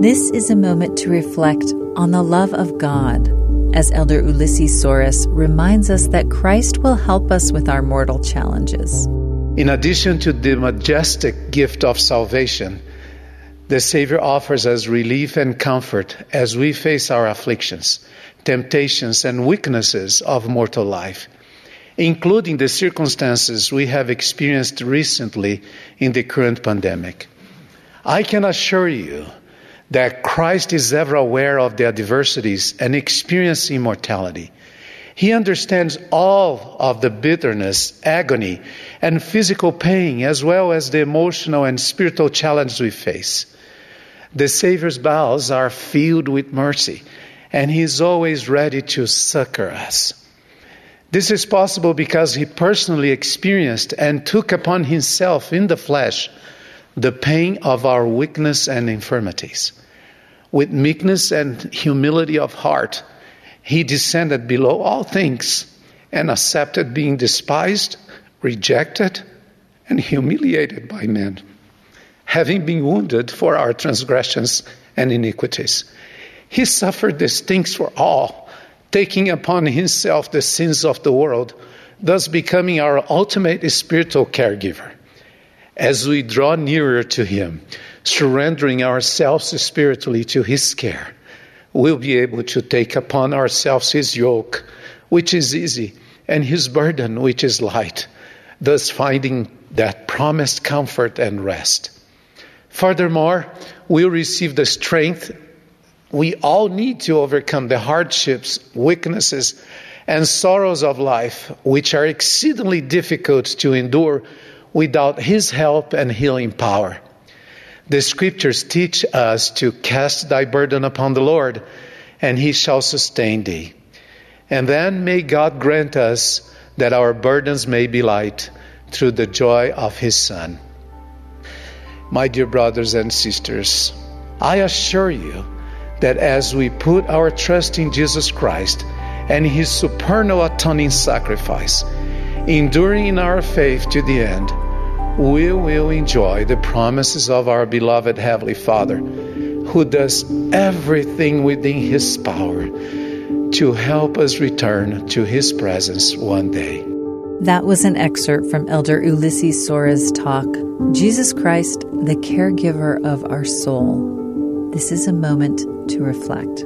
This is a moment to reflect on the love of God, as Elder Ulisses Soares reminds us that Christ will help us with our mortal challenges. In addition to the majestic gift of salvation, the Savior offers us relief and comfort as we face our afflictions, temptations, and weaknesses of mortal life, including the circumstances we have experienced recently in the current pandemic. I can assure you that Christ is ever aware of their adversities and experiencing immortality. He understands all of the bitterness, agony, and physical pain, as well as the emotional and spiritual challenges we face. The Savior's bowels are filled with mercy, and He is always ready to succor us. This is possible because He personally experienced and took upon Himself in the flesh the pain of our weakness and infirmities. With meekness and humility of heart, He descended below all things and accepted being despised, rejected, and humiliated by men having been wounded for our transgressions and iniquities. He suffered these things for all, taking upon himself the sins of the world, thus becoming our ultimate spiritual caregiver. As we draw nearer to him, surrendering ourselves spiritually to his care, we'll be able to take upon ourselves his yoke, which is easy, and his burden, which is light, thus finding that promised comfort and rest. Furthermore, we'll receive the strength we all need to overcome the hardships, weaknesses, and sorrows of life, which are exceedingly difficult to endure without His help and healing power. The scriptures teach us to cast thy burden upon the Lord, and He shall sustain thee. And then may God grant us that our burdens may be light through the joy of His Son. My dear brothers and sisters, I assure you that as we put our trust in Jesus Christ and His supernal atoning sacrifice, enduring in our faith to the end, we will enjoy the promises of our beloved Heavenly Father, who does everything within His power to help us return to His presence one day. That was an excerpt from Elder Ulisses Soares' talk, Jesus Christ, the Caregiver of Our Soul. This is a moment to reflect.